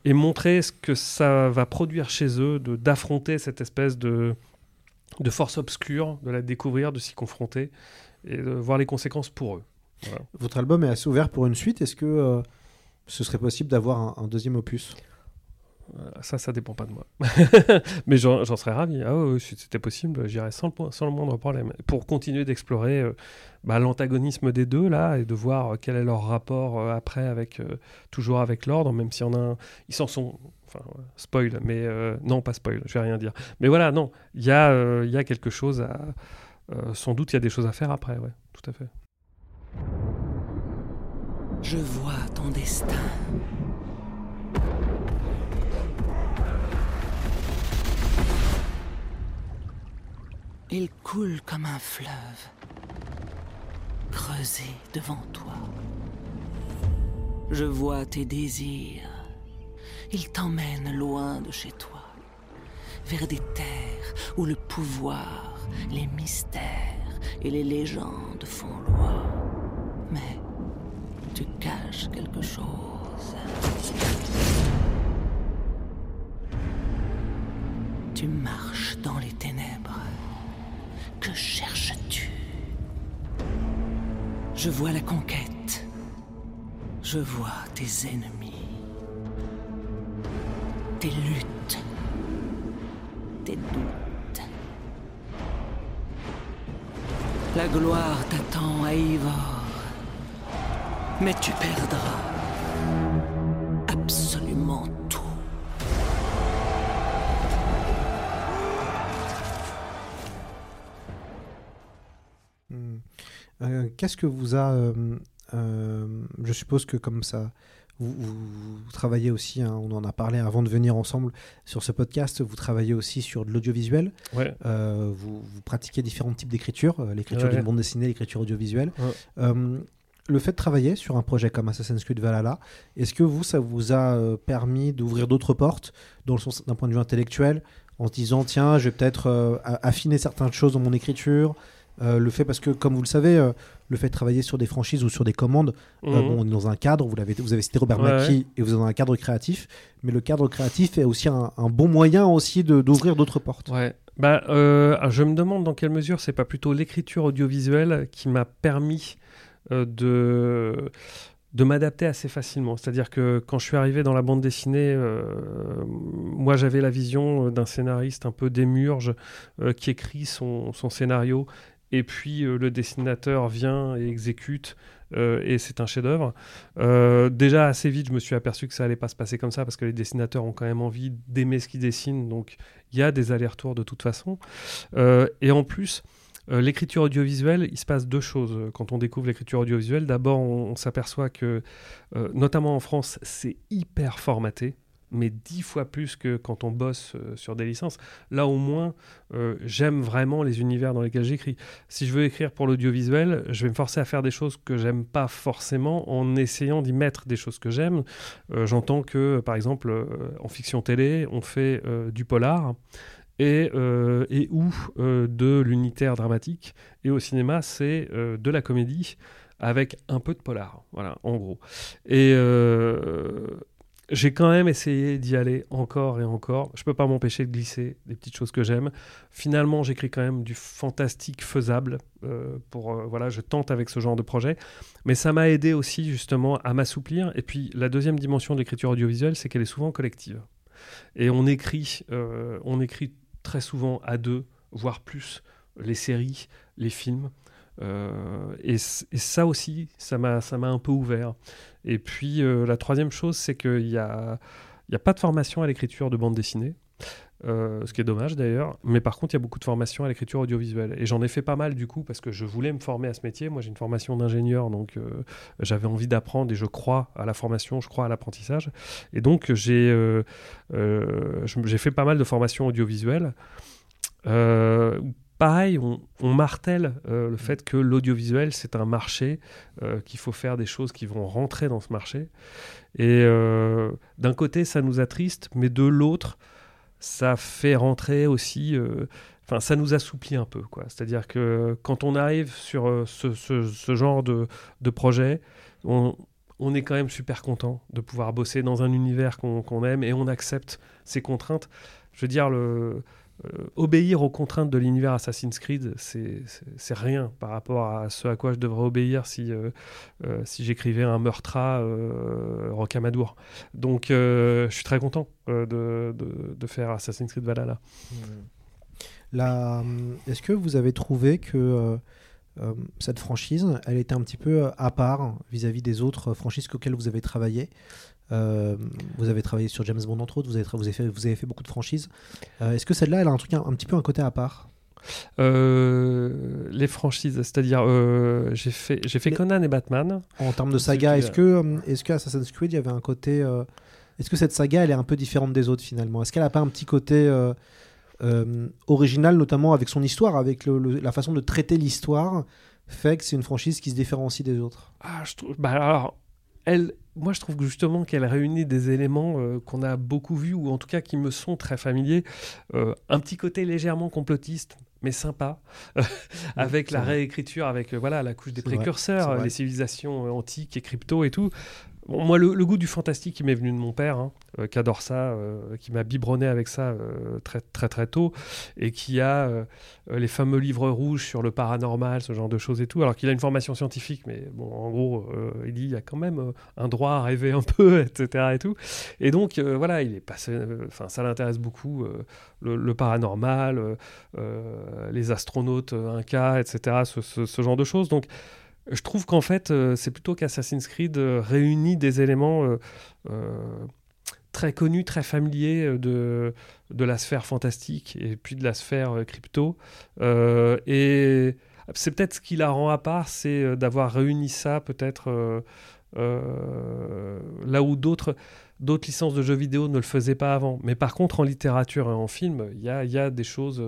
et montrer ce que ça va produire chez eux, d'affronter cette espèce de, de force obscure, de la découvrir, de s'y confronter et de voir les conséquences pour eux. Votre album est assez ouvert pour une suite. Est-ce que euh, ce serait possible d'avoir un, deuxième opus? Ça, ça dépend pas de moi. [laughs] Mais j'en serais ravi. Ah si c'était possible, j'irais sans, sans le moindre problème. Pour continuer d'explorer euh, bah, l'antagonisme des deux, là, et de voir euh, quel est leur rapport euh, après, avec, euh, toujours avec l'ordre, même s'il y en a un. Ils s'en sont. Enfin, spoil, mais euh, non, pas spoil, je vais rien dire. Mais voilà, non, il y, a, euh, y a quelque chose à. euh, sans doute, il y a des choses à faire après, ouais, tout à fait. Je vois ton destin. Il coule comme un fleuve, creusé devant toi. Je vois tes désirs. Ils t'emmènent loin de chez toi, vers des terres où le pouvoir, les mystères et les légendes font loi. Mais tu caches quelque chose. Tu marches dans les ténèbres. Que cherches-tu? Je vois la conquête. Je vois tes ennemis. Tes luttes. Tes doutes. La gloire t'attend à Ivor. Mais tu perdras Qu'est-ce que vous a euh, Euh, je suppose que comme ça, vous, vous travaillez aussi, hein, on en a parlé avant de venir ensemble sur ce podcast, vous travaillez aussi sur de l'audiovisuel. Ouais. Euh, vous, vous pratiquez différents types d'écriture, euh, l'écriture Ouais. d'une bande dessinée, l'écriture audiovisuelle. Ouais. Euh, le fait de travailler sur un projet comme Assassin's Creed Valhalla, est-ce que vous, ça vous a permis d'ouvrir d'autres portes, dans le sens d'un point de vue intellectuel, en se disant tiens, je vais peut-être affiner certaines choses dans mon écriture Euh, le fait parce que comme vous le savez euh, le fait de travailler sur des franchises ou sur des commandes euh, Mhm. bon, on est dans un cadre vous l'avez vous avez cité Robert Ouais, Mackie ouais. et vous êtes dans un cadre créatif mais le cadre créatif est aussi un, un bon moyen aussi d'ouvrir d'autres portes Ouais. Bah, je me demande dans quelle mesure c'est pas plutôt l'écriture audiovisuelle qui m'a permis de de m'adapter assez facilement. C'est-à-dire que quand je suis arrivé dans la bande dessinée, euh, moi j'avais la vision d'un scénariste un peu démurge euh, qui écrit son, son scénario et puis euh, le dessinateur vient et exécute euh, et c'est un chef-d'œuvre. Euh, déjà assez vite, je me suis aperçu que ça allait pas se passer comme ça parce que les dessinateurs ont quand même envie d'aimer ce qu'ils dessinent, donc il y a des allers-retours de toute façon. Et en plus, l'écriture audiovisuelle, il se passe deux choses quand on découvre l'écriture audiovisuelle. D'abord, on, s'aperçoit que, notamment en France, c'est hyper formaté mais dix fois plus que quand on bosse euh, sur des licences. Là, au moins, euh, j'aime vraiment les univers dans lesquels j'écris. Si je veux écrire pour l'audiovisuel, je vais me forcer à faire des choses que j'aime pas forcément en essayant d'y mettre des choses que j'aime. Euh, J'entends que, par exemple, en fiction télé, on fait du polar et, euh, et ou de l'unitaire dramatique. Et au cinéma, c'est de la comédie avec un peu de polar. Voilà, en gros. Et j'ai quand même essayé d'y aller encore et encore. Je peux pas m'empêcher de glisser des petites choses que j'aime. Finalement, j'écris quand même du fantastique faisable. euh, pour euh, voilà, je tente avec ce genre de projet, mais ça m'a aidé aussi justement à m'assouplir. Et puis la deuxième dimension de l'écriture audiovisuelle, c'est qu'elle est souvent collective. Et on écrit, euh, on écrit très souvent à deux, voire plus, les séries, les films. Et, et ça aussi, ça m'a ça m'a un peu ouvert. Et puis euh, la troisième chose, c'est qu'il n'y a, y a pas de formation à l'écriture de bande dessinée. euh, ce qui est dommage d'ailleurs, mais par contre il y a beaucoup de formation à l'écriture audiovisuelle et j'en ai fait pas mal du coup parce que je voulais me former à ce métier. Moi j'ai une formation d'ingénieur donc euh, j'avais envie d'apprendre et je crois à la formation, je crois à l'apprentissage et donc j'ai euh, fait pas mal de formations audiovisuelles. Pareil, on, on martèle euh, le fait que l'audiovisuel, c'est un marché, euh, qu'il faut faire des choses qui vont rentrer dans ce marché. Et euh, d'un côté, ça nous attriste, mais de l'autre, ça fait rentrer aussi... Enfin, ça nous assouplit un peu, quoi. C'est-à-dire que quand on arrive sur ce, ce- ce genre de, de projet, on, on est quand même super content de pouvoir bosser dans un univers qu'on qu'on aime et on accepte ces contraintes. Je veux dire, le, euh, obéir aux contraintes de l'univers Assassin's Creed, c'est rien par rapport à ce à quoi je devrais obéir si, euh, euh, si j'écrivais un meurtra rocamadour. Donc, je suis très content de, de- faire Assassin's Creed Valhalla. La- Est-ce que vous avez trouvé que cette franchise, elle était un petit peu à part vis-à-vis des autres franchises auxquelles vous avez travaillé? Euh, Vous avez travaillé sur James Bond entre autres, vous avez, tra- vous avez, fait, vous avez fait beaucoup de franchises. Euh, Est-ce que celle-là, elle a un, truc, un, un petit peu un côté à part? Euh, les franchises, c'est-à-dire j'ai fait, Conan et Batman. En termes de saga, est-ce que, Assassin's Creed, il y avait un côté. est-ce que cette saga, elle est un peu différente des autres finalement? Est-ce qu'elle n'a pas un petit côté original, notamment avec son histoire, avec le- le- la façon de traiter l'histoire, fait que c'est une franchise qui se différencie des autres? Ah, je trouve. Bah alors, elle, moi, je trouve justement qu'elle réunit des éléments euh, qu'on a beaucoup vus, ou en tout cas qui me sont très familiers. Euh, un petit côté légèrement complotiste, mais sympa, [laughs] avec la réécriture, avec euh, voilà la couche des précurseurs, les civilisations antiques et crypto et tout. Moi, le, goût du fantastique, il m'est venu de mon père, hein, euh, qui adore ça, euh, qui m'a biberonné avec ça euh, très très très tôt, et qui a les fameux livres rouges sur le paranormal, ce genre de choses et tout, alors qu'il a une formation scientifique, mais bon, en gros, il y a quand même un droit à rêver un [laughs] peu, etc. Et tout. Et donc, voilà, il est passé, enfin, ça l'intéresse beaucoup, le, paranormal, les astronautes incas, etc., ce, ce- ce genre de choses. Donc, je trouve qu'en fait, euh, c'est plutôt qu'Assassin's Creed euh, réunit des éléments euh, très connus, très familiers de, de la sphère fantastique et puis de la sphère crypto. Et c'est peut-être ce qui la rend à part, c'est d'avoir réuni ça peut-être là où d'autres d'autres licences de jeux vidéo ne le faisaient pas avant. Mais par contre, en littérature et en film, il y a, y a, des choses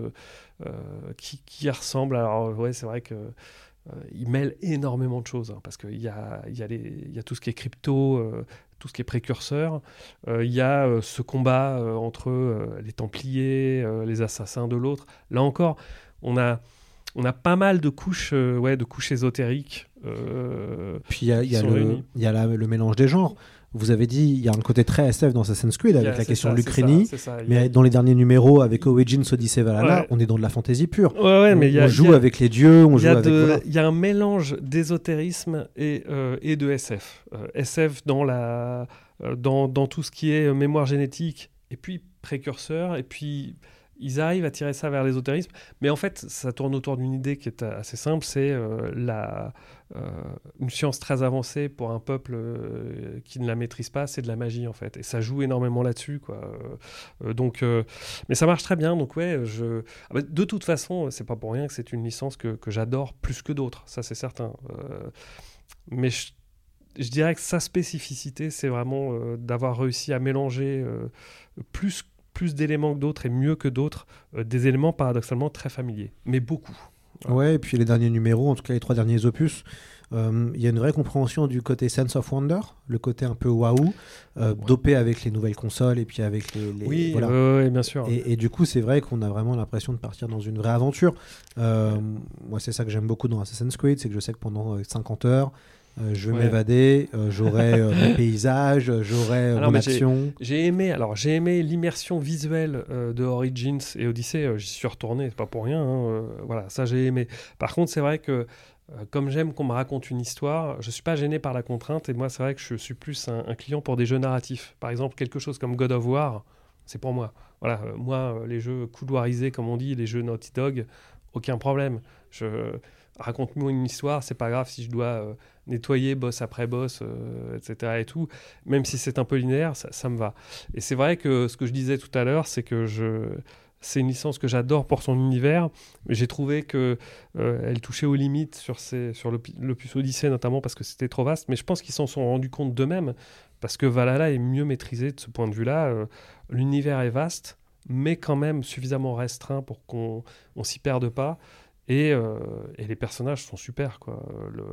euh, qui, qui, ressemblent. Alors, ouais, c'est vrai que. Euh, il mêle énormément de choses, hein, parce qu'il y a, y, a y a tout ce qui est crypto, euh, tout ce qui est précurseur. Il y a ce combat entre les Templiers, les assassins de l'autre. Là encore, on a, on a pas mal de couches, ouais, de couches ésotériques. Puis il y a, y a, le, y a la, le mélange des genres vous avez dit, il y a un côté très SF dans Assassin's Creed avec la question ça, de l'Ukraine, mais dans les derniers numéros avec Origins, Odyssey, Valhalla, ouais. on est dans de la fantaisie pure. Ouais, ouais, on, mais y a, on joue y a, avec les dieux, on joue avec. Il y a un mélange d'ésotérisme et, euh, et de SF. Euh, SF dans, la, euh, dans, dans tout ce qui est mémoire génétique, et puis précurseur, et puis ils arrivent à tirer ça vers l'ésotérisme, mais en fait, ça tourne autour d'une idée qui est assez simple, c'est euh, la, euh, une science très avancée pour un peuple euh, qui ne la maîtrise pas, c'est de la magie en fait, et ça joue énormément là-dessus, quoi. donc, mais ça marche très bien, donc ouais, je... Ah bah, de toute façon, c'est pas pour rien que c'est une licence que, que j'adore plus que d'autres, ça c'est certain. mais je, dirais que sa spécificité, c'est vraiment d'avoir réussi à mélanger plus plus d'éléments que d'autres et mieux que d'autres, euh, des éléments paradoxalement très familiers, mais beaucoup. Voilà. Ouais, et puis les derniers numéros, en tout cas les trois derniers opus, il euh, y a une vraie compréhension du côté sense of wonder, le côté un peu waouh, euh, ouais. dopé avec les nouvelles consoles et puis avec les. les oui, voilà. euh, bien sûr. Et, et du coup, c'est vrai qu'on a vraiment l'impression de partir dans une vraie aventure. Euh, moi, c'est ça que j'aime beaucoup dans Assassin's Creed, c'est que je sais que pendant 50 heures, euh, je vais ouais. m'évader, euh, j'aurai euh, mes [laughs] paysages, j'aurai mon action. J'ai aimé, alors j'ai aimé l'immersion visuelle de Origins et Odyssey. J'y suis retourné, c'est pas pour rien. Hein, voilà, ça j'ai aimé. Par contre, c'est vrai que comme j'aime qu'on me raconte une histoire, je suis pas gêné par la contrainte. Et moi, c'est vrai que je suis plus un, un, client pour des jeux narratifs. Par exemple, quelque chose comme God of War, c'est pour moi. Voilà, moi, les jeux couloirisés, comme on dit, les jeux Naughty Dog, aucun problème. Je raconte-moi une histoire, c'est pas grave si je dois euh, nettoyer boss après boss, euh, etc. et tout. Même si c'est un peu linéaire, ça, me va. Et c'est vrai que ce que je disais tout à l'heure, c'est que je c'est une licence que j'adore pour son univers, j'ai trouvé que euh, elle touchait aux limites sur, ces, sur l'opus Odyssey notamment parce que c'était trop vaste. Mais je pense qu'ils s'en sont rendus compte d'eux-mêmes parce que Valhalla est mieux maîtrisé de ce point de vue-là. L'univers est vaste, mais quand même suffisamment restreint pour qu'on on s'y perde pas. Et, euh, et, les personnages sont super quoi. Le,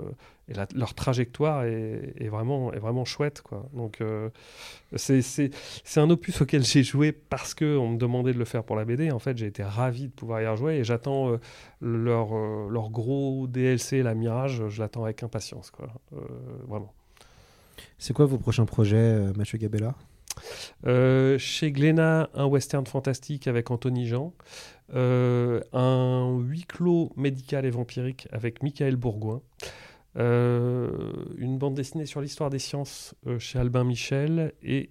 et la, leur trajectoire est, est, vraiment est vraiment chouette quoi. Donc euh, c'est un opus auquel j'ai joué parce que on me demandait de le faire pour la BD en fait j'ai été ravi de pouvoir y rejouer et j'attends euh, leur leur gros DLC la Mirage. Je l'attends avec impatience quoi. Vraiment. C'est quoi vos prochains projets Mathieu Gabella? Chez Glénat, un western fantastique avec Anthony Jean, euh, un huis clos médical et vampirique avec Michael Bourgoin, euh, une bande dessinée sur l'histoire des sciences euh, chez Albin Michel, et,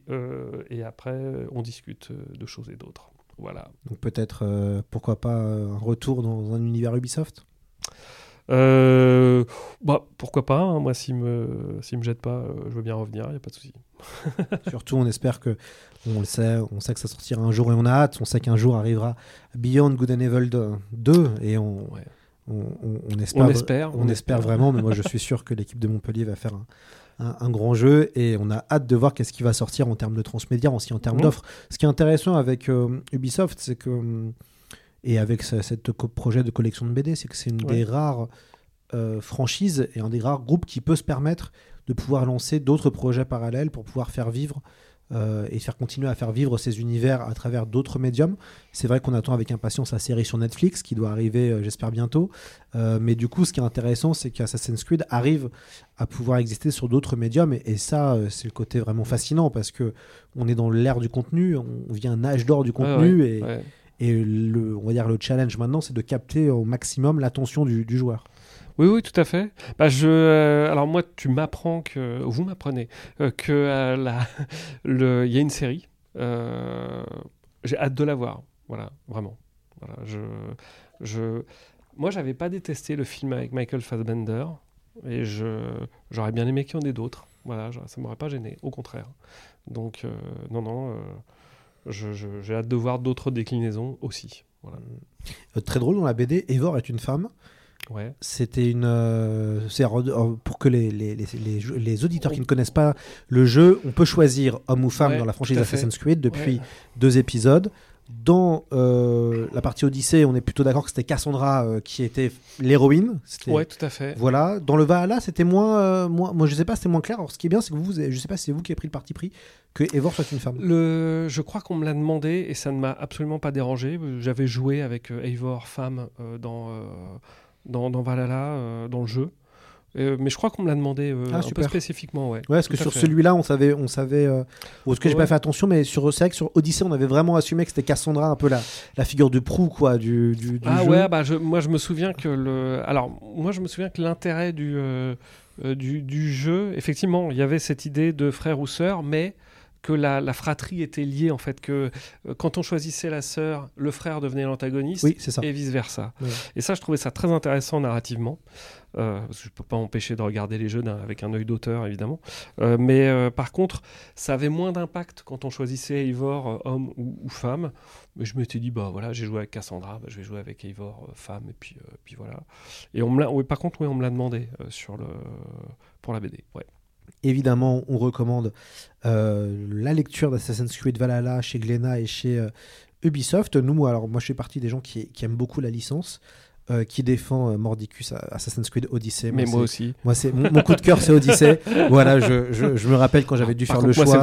et après on discute de choses et d'autres. Voilà. Donc peut-être, pourquoi pas, un retour dans un univers Ubisoft? Bah, pourquoi pas hein. Moi, s'il me, s'il me jette pas, je veux bien revenir, il n'y a pas de souci. [laughs] Surtout, on espère que, on le sait, on sait que ça sortira un jour et on a hâte. On sait qu'un jour arrivera Beyond Good and Evil 2 et on, ouais. on, on, on, espère, on espère, on, espère vraiment. mais moi, je suis sûr que l'équipe de Montpellier va faire un, un, un, grand jeu et on a hâte de voir qu'est-ce qui va sortir en termes de transmédia, aussi en termes mmh. d'offres. Ce qui est intéressant avec euh, Ubisoft, c'est que et avec ce cette projet de collection de BD, c'est que c'est une ouais. des rares euh, franchises et un des rares groupes qui peut se permettre de pouvoir lancer d'autres projets parallèles pour pouvoir faire vivre euh, et faire continuer à faire vivre ces univers à travers d'autres médiums. C'est vrai qu'on attend avec impatience la série sur Netflix qui doit arriver, euh, j'espère, bientôt. Euh, mais du coup, ce qui est intéressant, c'est qu'Assassin's Creed arrive à pouvoir exister sur d'autres médiums. Et, et ça, c'est le côté vraiment fascinant parce que on est dans l'ère du contenu, on vit un âge d'or du contenu. Ouais, et, ouais. et le, on va dire le challenge maintenant, c'est de capter au maximum l'attention du, du joueur. Oui, oui, tout à fait. Bah, je, euh, alors moi, tu m'apprends que, vous m'apprenez euh, que euh, la, [laughs] il y a une série. Euh, j'ai hâte de la voir. Voilà, vraiment. Voilà, je, je, moi, j'avais pas détesté le film avec Michael Fassbender et je, j'aurais bien aimé qu'il y en ait d'autres. Voilà, ça m'aurait pas gêné, au contraire. Donc, non, non, je, je, j'ai hâte de voir d'autres déclinaisons aussi. Très drôle dans la BD, Evor est une femme. Ouais. C'était une. euh, euh, pour que les, les, les, les auditeurs qui ne connaissent pas le jeu, on peut choisir homme ou femme Ouais, dans la franchise. Assassin's Creed depuis Ouais. deux épisodes. Dans euh, la partie Odyssée, on est plutôt d'accord que c'était Cassandra euh, qui était l'héroïne. Ouais, tout à fait. Voilà. Dans le Valhalla, c'était moins, euh, moins. Moi, je sais pas, c'était moins clair. Alors, ce qui est bien, c'est que vous, je sais pas si c'est vous qui avez pris le parti pris que Eivor soit une femme. Le, je crois qu'on me l'a demandé et ça ne m'a absolument pas dérangé. J'avais joué avec Eivor, femme, dans, dans, dans Valhalla, euh, dans le jeu. Euh, mais je crois qu'on me l'a demandé euh, Ah, un peu super. spécifiquement. Ouais, Ouais, parce que Tout sur celui-là, on savait, on savait, euh, parce que j'ai Ouais. pas fait attention, mais sur, c'est vrai que sur Odyssey, on avait vraiment assumé que c'était Cassandra, un peu la, la figure de proue, quoi, du, du, du Ah jeu. ouais, bah je, moi je me souviens que le. Alors, moi je me souviens que l'intérêt du, du, du jeu, effectivement, il y avait cette idée de frère ou sœur, mais que la, la fratrie était liée en fait, que euh, quand on choisissait la sœur, le frère devenait l'antagoniste Oui, et vice versa. Ouais. Et ça, je trouvais ça très intéressant narrativement. Euh, parce que je peux pas m'empêcher de regarder les jeux avec un œil d'auteur évidemment. Euh, mais par contre, ça avait moins d'impact quand on choisissait Eivor homme ou, ou femme. Mais je m'étais dit bah voilà, j'ai joué avec Cassandra, bah, je vais jouer avec Eivor femme et puis puis voilà. Et on me l'a, oui, par contre, oui, on me l'a demandé sur le pour la BD. Ouais. Évidemment, on recommande euh, la lecture d'Assassin's Creed Valhalla chez Glénat et chez euh, Ubisoft. Nous, moi, alors moi, je fais partie des gens qui, qui aiment beaucoup la licence. euh, qui défend Mordicus Assassin's Creed Odyssey. Mais moi aussi. Moi, c'est mon, mon coup de cœur, c'est Odyssey. [laughs] voilà, je, je- je me rappelle quand j'avais dû Par faire le contre, choix.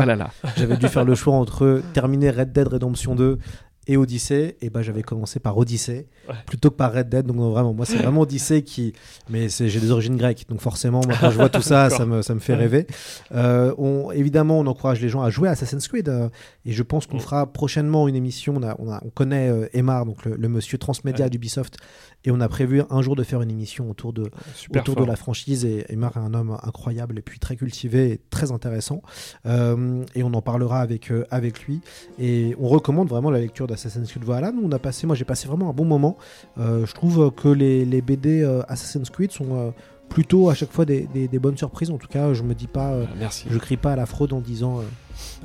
J'avais dû faire le choix entre terminer Red Dead Redemption 2 et Odyssey. Et ben, j'avais commencé par Odyssey Ouais. plutôt que par Red Dead. Donc non, vraiment, moi, c'est vraiment Odyssey qui. Mais c'est- j'ai des origines grecques, donc forcément, moi, quand je vois tout ça, ça me, ça me fait rêver. Euh, on, évidemment, on encourage les gens à jouer à Assassin's Creed. euh, et je pense qu'on fera prochainement une émission. On, a, on, a- on connaît euh, donc le, le monsieur transmédia Ouais. d'Ubisoft. Et on a prévu un jour de faire une émission autour de, Super autour fort. de la franchise. Et Aymar est un homme incroyable et puis très cultivé et très intéressant. Euh, et on en parlera avec, avec lui. Et on recommande vraiment la lecture d'Assassin's Creed Valhalla. Nous, on a passé, moi j'ai passé vraiment un bon moment. Euh, je trouve que les, les BD euh, Assassin's Creed sont euh, plutôt à chaque fois des, des- des bonnes surprises. En tout cas, je me dis pas, euh, Ah, merci. je crie pas à la fraude en disant. euh,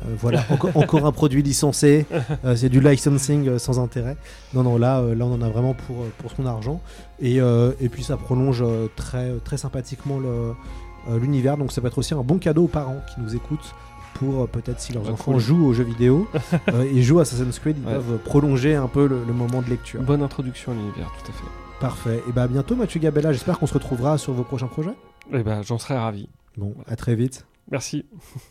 euh, voilà, [laughs] encore, encore un produit licencé, euh, c'est du licensing sans intérêt. Non, non, là, là, on en a vraiment pour, pour son argent. Et, et puis, ça prolonge très, très sympathiquement l'univers. Donc, ça peut être aussi un bon cadeau aux parents qui nous écoutent pour euh, peut-être si leurs Bah, enfants cool. jouent aux jeux vidéo [laughs] euh, et jouent à Assassin's Creed, ils Ouais. peuvent prolonger un peu le, le moment de lecture. Bonne introduction à l'univers, tout à fait. Parfait. Et bah, à bientôt, Mathieu Gabella. J'espère qu'on se retrouvera sur vos prochains projets. Et ben, j'en serais ravi. Bon, à très vite. Merci. [laughs]